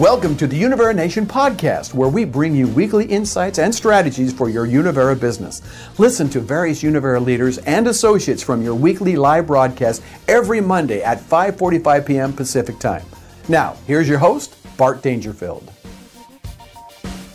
Welcome to the Univera Nation podcast, where we bring you weekly insights and strategies for your Univera business. Listen to various Univera leaders and associates from your weekly live broadcast every Monday at 5:45 p.m. Pacific Time. Now, here's your host, Bart Dangerfield.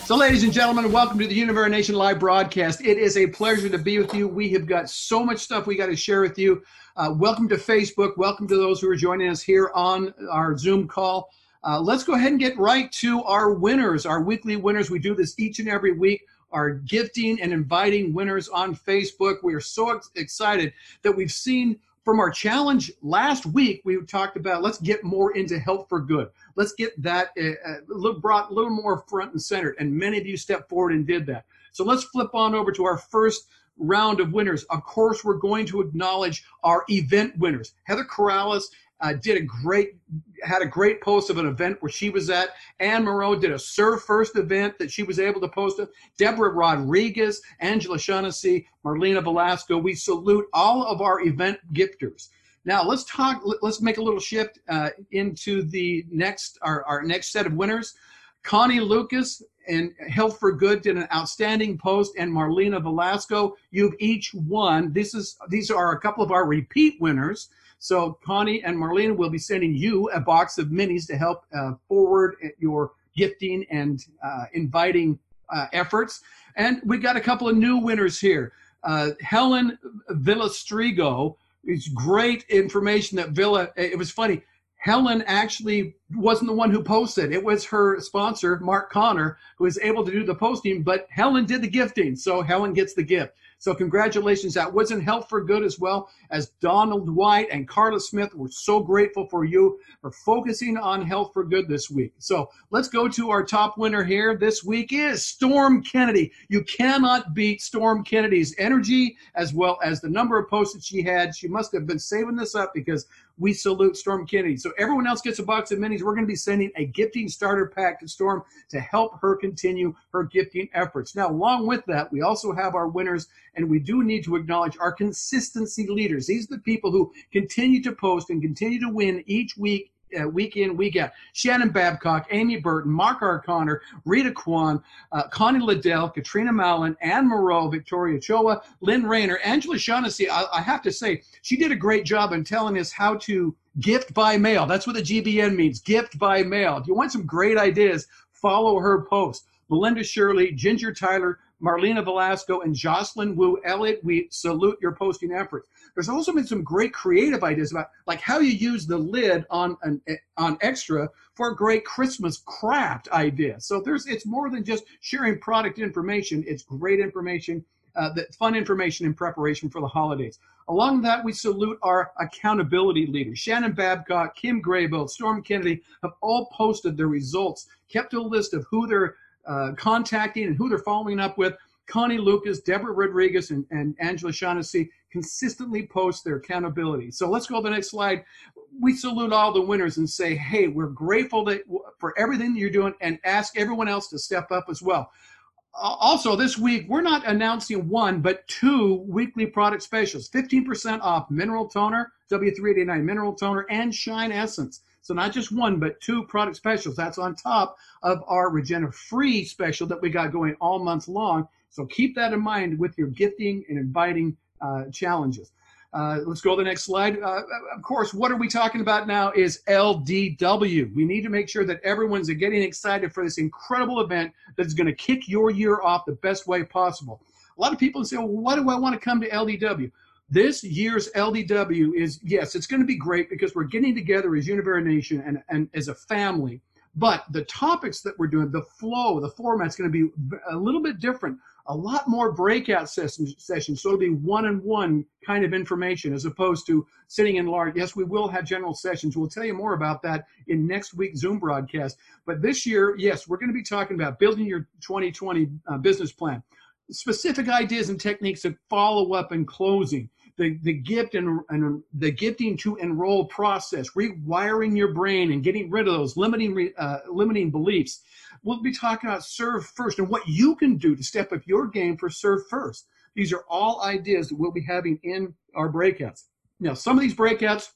So, ladies and gentlemen, welcome to the Univera Nation live broadcast. It is a pleasure to be with you. We have got so much stuff we got to share with you. Uh, welcome to Facebook. Welcome to those who are joining us here on our Zoom call. Uh, let's go ahead and get right to our winners, our weekly winners. We do this each and every week. Our gifting and inviting winners on Facebook. We are so ex- excited that we've seen from our challenge last week. We talked about let's get more into health for good. Let's get that uh, uh brought a little more front and center. And many of you stepped forward and did that. So let's flip on over to our first round of winners. Of course, we're going to acknowledge our event winners. Heather Corrales uh, did a great had a great post of an event where she was at. Anne Moreau did a Serve First event that she was able to post. Deborah Rodriguez, Angela Shaughnessy, Marlena Velasco. We salute all of our event gifters. Now let's talk. Let's make a little shift uh, into the next our, our next set of winners. Connie Lucas and Health for Good did an outstanding post, and Marlena Velasco. You've each won. This is these are a couple of our repeat winners. So Connie and Marlene will be sending you a box of minis to help uh, forward your gifting and uh, inviting uh, efforts. And we got a couple of new winners here. Uh, Helen Villastrigo is great information that Villa. It was funny. Helen actually wasn't the one who posted. It was her sponsor, Mark Connor, who was able to do the posting, but Helen did the gifting. So Helen gets the gift. So congratulations. That was in Health for Good as well as Donald White and Carla Smith. We're so grateful for you for focusing on Health for Good this week. So let's go to our top winner here this week is Storm Kennedy. You cannot beat Storm Kennedy's energy as well as the number of posts that she had. She must have been saving this up because we salute Storm Kennedy. So everyone else gets a box of minis. We're going to be sending a gifting starter pack to Storm to help her continue her gifting efforts. Now, along with that, we also have our winners, and we do need to acknowledge our consistency leaders. These are the people who continue to post and continue to win each week uh, week in, week out. Shannon Babcock, Amy Burton, Mark R. Connor, Rita Kwan, uh, Connie Liddell, Katrina Mallon, Anne Moreau, Victoria Choa, Lynn Rayner, Angela Shaughnessy. I, I have to say, she did a great job in telling us how to gift by mail. That's what the GBN means, gift by mail. If you want some great ideas, follow her post. Melinda Shirley, Ginger Tyler, Marlena Velasco, and Jocelyn Wu Elliott, we salute your posting efforts. There's also been some great creative ideas about like how you use the lid on an on extra for a great Christmas craft idea. So there's it's more than just sharing product information. It's great information, uh, that fun information in preparation for the holidays. Along that, we salute our accountability leaders. Shannon Babcock, Kim Graybill, Storm Kennedy have all posted their results, kept a list of who they're uh, contacting and who they're following up with. Connie Lucas, Deborah Rodriguez, and, and Angela Shaughnessy consistently post their accountability. So let's go to the next slide. We salute all the winners and say, hey, we're grateful for everything you're doing and ask everyone else to step up as well. Also, this week, we're not announcing one, but two weekly product specials 15% off mineral toner, W389 mineral toner, and Shine Essence. So, not just one, but two product specials. That's on top of our RegeniFREE special that we got going all month long. So, keep that in mind with your gifting and inviting challenges. Uh, let's go to the next slide. Uh, of course, what are we talking about now is LDW. We need to make sure that everyone's getting excited for this incredible event that's going to kick your year off the best way possible. A lot of people say, well, why do I want to come to LDW? This year's LDW is, yes, it's going to be great because we're getting together as Univera Nation and, and as a family. But the topics that we're doing, the flow, the format's going to be a little bit different a lot more breakout sessions, sessions. So it'll be one-on-one kind of information as opposed to sitting in large. Yes, we will have general sessions. We'll tell you more about that in next week's Zoom broadcast. But this year, yes, we're going to be talking about building your 2020 uh, business plan, specific ideas and techniques of follow up and closing the, the gift and, and the gifting to enroll process, rewiring your brain and getting rid of those limiting uh, limiting beliefs. We'll be talking about serve first and what you can do to step up your game for serve first. These are all ideas that we'll be having in our breakouts. Now, some of these breakouts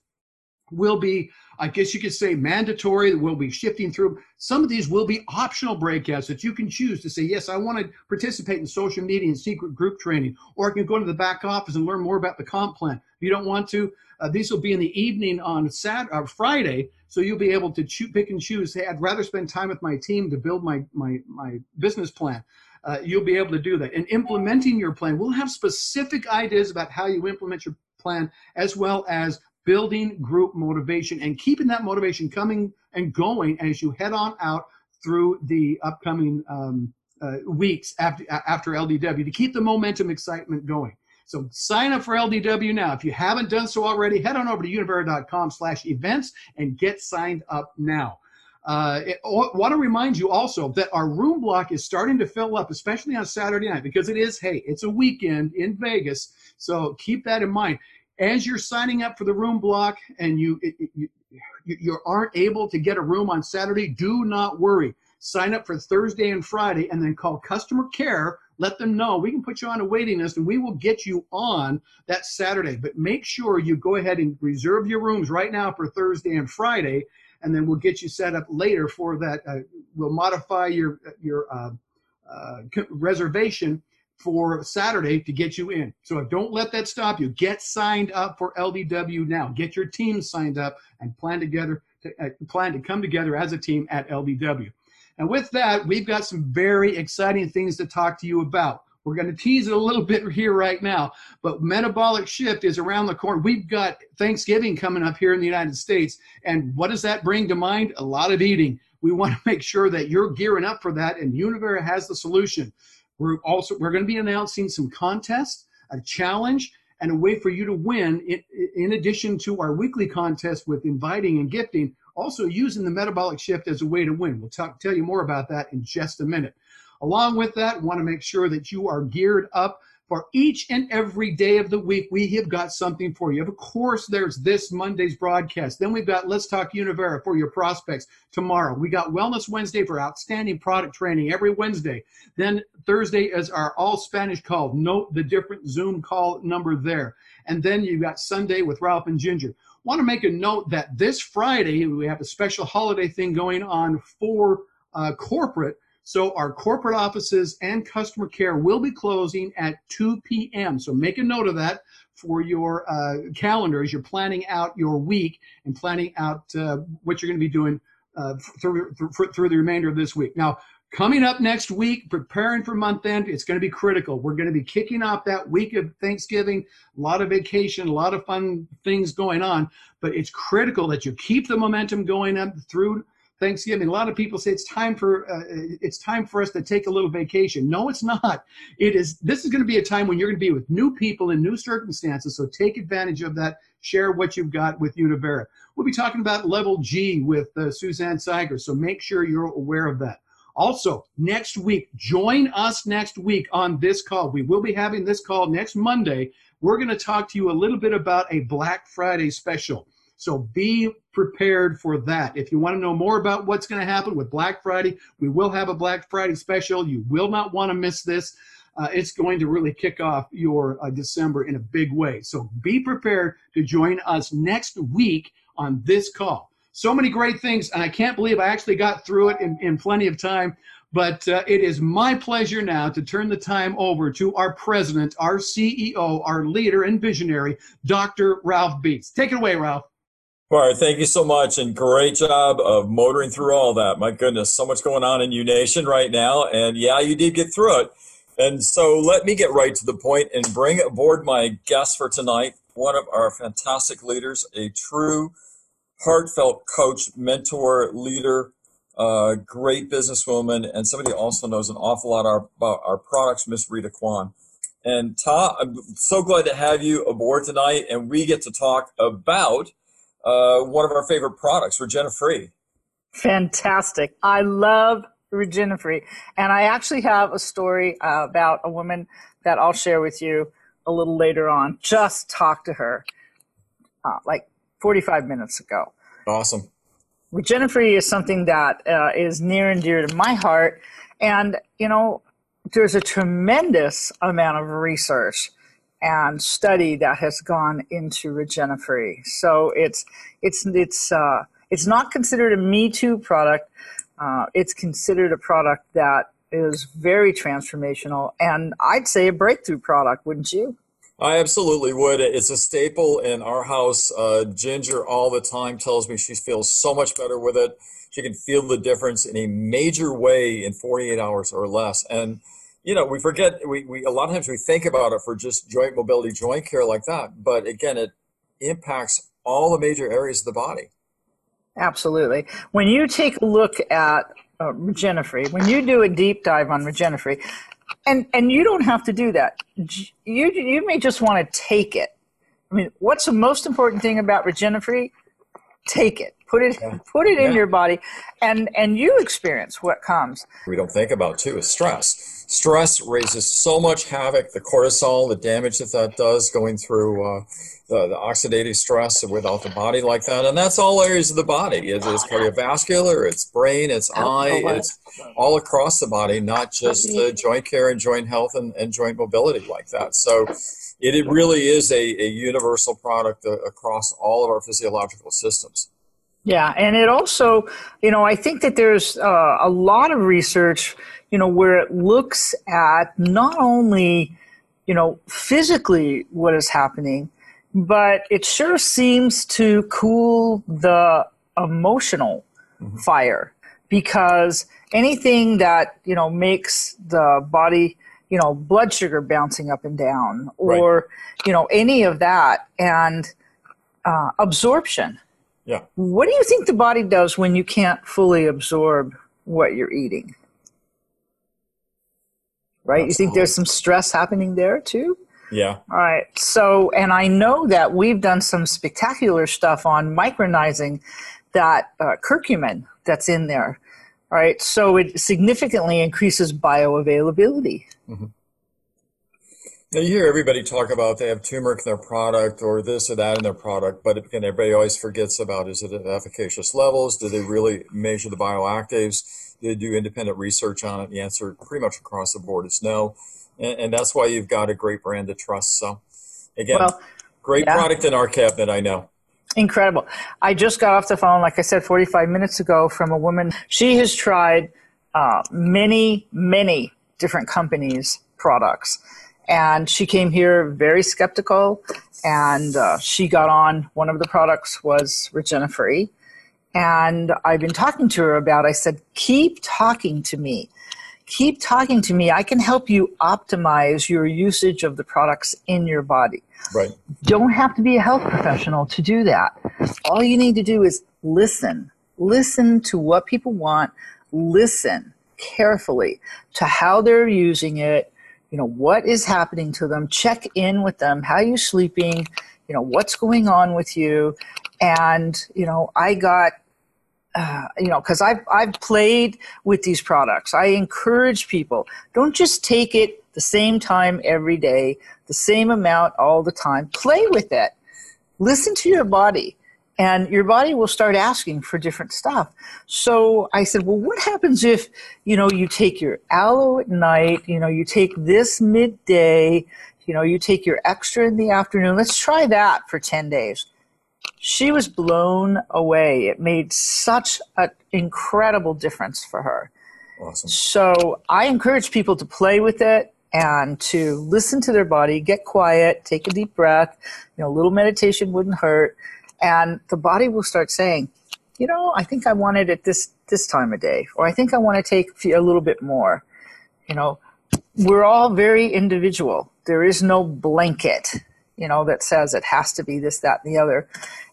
will be I guess you could say mandatory. We'll be shifting through. Some of these will be optional breakouts that you can choose to say, yes, I want to participate in social media and secret group training, or I can go to the back office and learn more about the comp plan. If you don't want to, uh, these will be in the evening on Saturday, uh, Friday, so you'll be able to pick and choose. Hey, I'd rather spend time with my team to build my my my business plan. Uh, you'll be able to do that. And implementing your plan, we'll have specific ideas about how you implement your plan, as well as building group motivation and keeping that motivation coming and going as you head on out through the upcoming um, uh, weeks after, after LDW to keep the momentum excitement going. So sign up for LDW now. If you haven't done so already, head on over to univera.com slash events and get signed up now. Uh, want to remind you also that our room block is starting to fill up, especially on Saturday night, because it is, hey, it's a weekend in Vegas. So keep that in mind as you're signing up for the room block and you, you, you aren't able to get a room on Saturday, do not worry. Sign up for Thursday and Friday and then call customer care. Let them know we can put you on a waiting list and we will get you on that Saturday. But make sure you go ahead and reserve your rooms right now for Thursday and Friday, and then we'll get you set up later for that. Uh, we'll modify your your uh, uh, reservation for Saturday to get you in. So don't let that stop you. Get signed up for LDW now. Get your team signed up and plan together to uh, plan to come together as a team at LDW. And with that, we've got some very exciting things to talk to you about. We're going to tease it a little bit here right now, but metabolic shift is around the corner. We've got Thanksgiving coming up here in the United States. And what does that bring to mind? A lot of eating. We want to make sure that you're gearing up for that, and Univera has the solution. We're also we're going to be announcing some contests, a challenge, and a way for you to win. In, addition to our weekly contest with inviting and gifting, also using the metabolic shift as a way to win. We'll talk, tell you more about that in just a minute. Along with that, want to make sure that you are geared up for each and every day of the week, we have got something for you. Of course, there's this Monday's broadcast. Then we've got Let's Talk Univera for your prospects tomorrow. We got Wellness Wednesday for outstanding product training every Wednesday. Then Thursday is our all Spanish call. Note the different Zoom call number there. And then you've got Sunday with Ralph and Ginger. Want to make a note that this Friday we have a special holiday thing going on for uh, corporate so our corporate offices and customer care will be closing at 2 p.m. So make a note of that for your uh, calendar as you're planning out your week and planning out uh, what you're going to be doing uh, through, through, through the remainder of this week. Now, coming up next week, preparing for month end, it's going to be critical. We're going to be kicking off that week of Thanksgiving, a lot of vacation, a lot of fun things going on, but it's critical that you keep the momentum going up through Thanksgiving. A lot of people say it's time for uh, it's time for us to take a little vacation. No, it's not. It is. This is going to be a time when you're going to be with new people in new circumstances. So take advantage of that. Share what you've got with Univera. We'll be talking about level G with uh, Suzanne Seiger. So make sure you're aware of that. Also, next week, join us next week on this call. We will be having this call next Monday. We're going to talk to you a little bit about a Black Friday special. So be prepared for that. If you want to know more about what's going to happen with Black Friday, we will have a Black Friday special. You will not want to miss this. Uh, it's going to really kick off your uh, December in a big way. So be prepared to join us next week on this call. So many great things, and I can't believe I actually got through it in, in plenty of time. But uh, it is my pleasure now to turn the time over to our president, our CEO, our leader and visionary, Dr. Ralph Beats. Take it away, Ralph. All right, thank you so much, and great job of motoring through all that. My goodness, so much going on in U Nation right now, and yeah, you did get through it. And so, let me get right to the point and bring aboard my guest for tonight, one of our fantastic leaders, a true, heartfelt coach, mentor, leader, uh, great businesswoman, and somebody also knows an awful lot about our products, Miss Rita Kwan. And Tah, I'm so glad to have you aboard tonight, and we get to talk about uh, one of our favorite products, RegeniFREE. Fantastic. I love RegeniFREE. And I actually have a story uh, about a woman that I'll share with you a little later on. Just talked to her uh, like 45 minutes ago. Awesome. RegeniFREE is something that uh, is near and dear to my heart. And, you know, there's a tremendous amount of research and study that has gone into Regenifree. So it's it's it's uh, it's not considered a Me Too product. Uh, it's considered a product that is very transformational, and I'd say a breakthrough product, wouldn't you? I absolutely would. It's a staple in our house. Uh, Ginger all the time tells me she feels so much better with it. She can feel the difference in a major way in 48 hours or less. And you know, we forget we, we a lot of times we think about it for just joint mobility, joint care like that. But again, it impacts all the major areas of the body. Absolutely. When you take a look at uh, Regenifree, when you do a deep dive on Regenifree, and and you don't have to do that. You you may just want to take it. I mean, what's the most important thing about Regenifree? Take it. Put it yeah. put it yeah. in your body, and and you experience what comes. We don't think about too is stress stress raises so much havoc. The cortisol, the damage that that does going through uh, the, the, oxidative stress without the body like that. And that's all areas of the body. It is cardiovascular, it's brain, it's eye, it's all across the body, not just uh, joint care and joint health and, and joint mobility like that. So it, it really is a, a universal product uh, across all of our physiological systems. Yeah, and it also, you know, I think that there's uh, a lot of research you know, where it looks at not only, you know, physically what is happening, but it sure seems to cool the emotional mm-hmm. fire because anything that, you know, makes the body, you know, blood sugar bouncing up and down or, right. you know, any of that and uh, absorption. Yeah. What do you think the body does when you can't fully absorb what you're eating? right? You think there's some stress happening there too? Yeah. All right. So, and I know that we've done some spectacular stuff on micronizing that uh, curcumin that's in there. All right. So it significantly increases bioavailability. Mm-hmm. Now you hear everybody talk about they have turmeric in their product or this or that in their product, but again, everybody always forgets about is it at efficacious levels? Do they really measure the bioactives? Do they do independent research on it? The answer pretty much across the board is no. And, and that's why you've got a great brand to trust. So again, well, great yeah. product in our cabinet, I know. Incredible. I just got off the phone, like I said, 45 minutes ago from a woman. She has tried uh, many, many different companies' products. And she came here very skeptical, and uh, she got on. One of the products was Regenifree and I've been talking to her about, I said, keep talking to me. Keep talking to me. I can help you optimize your usage of the products in your body. Right. Don't have to be a health professional to do that. All you need to do is listen. Listen to what people want. Listen carefully to how they're using it. You know, what is happening to them. Check in with them. How are you sleeping? You know, what's going on with you? And, you know, I got uh, you know, because I've I've played with these products. I encourage people don't just take it the same time every day, the same amount all the time. Play with it. Listen to your body, and your body will start asking for different stuff. So I said, well, what happens if you know you take your aloe at night? You know, you take this midday. You know, you take your extra in the afternoon. Let's try that for ten days she was blown away. It made such an incredible difference for her. Awesome. So I encourage people to play with it and to listen to their body, get quiet, take a deep breath. You know, a little meditation wouldn't hurt, and the body will start saying, "You know, I think I want it at this this time of day, or I think I want to take a little bit more." You know, we're all very individual. There is no blanket you know, that says it has to be this, that, and the other.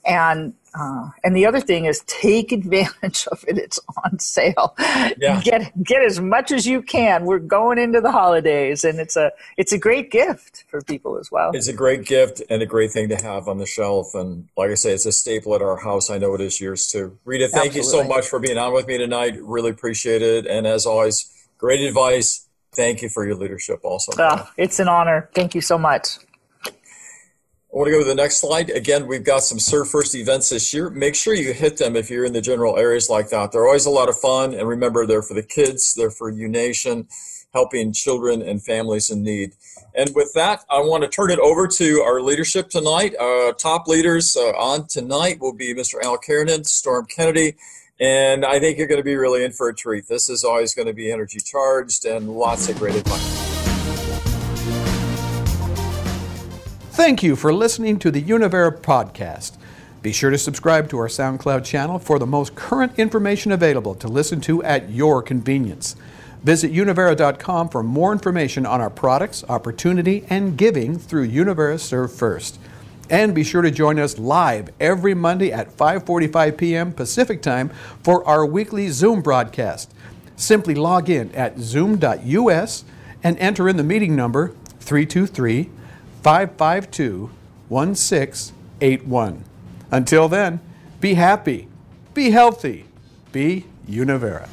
And uh, and the other thing is take advantage of it. It's on sale. Yeah. Get get as much as you can. We're going into the holidays, and it's a it's a great gift for people as well. It's a great gift and a great thing to have on the shelf. And like I say, it's a staple at our house. I know it is yours too. Rita, thank Absolutely. you so much for being on with me tonight. Really appreciate it. And as always, great advice. Thank you for your leadership also. Oh, it's an honor. Thank you so much. I want to go to the next slide. Again, we've got some Serve First events this year. Make sure you hit them if you're in the general areas like that. They're always a lot of fun. And remember, they're for the kids, they're for U Nation. helping children and families in need. And with that, I want to turn it over to our leadership tonight. Uh, top leaders uh, on tonight will be Mr. Al Kiernan, Storm Kennedy, and I think you're going to be really in for a treat. This is always going to be energy charged and lots of great advice. Thank you for listening to the Univera podcast. Be sure to subscribe to our SoundCloud channel for the most current information available to listen to at your convenience. Visit univera.com for more information on our products, opportunity, and giving through Univera Serve First. And be sure to join us live every Monday at 5:45 p.m. Pacific Time for our weekly Zoom broadcast. Simply log in at zoom.us and enter in the meeting number 323 552 1681. Until then, be happy, be healthy, be Univera.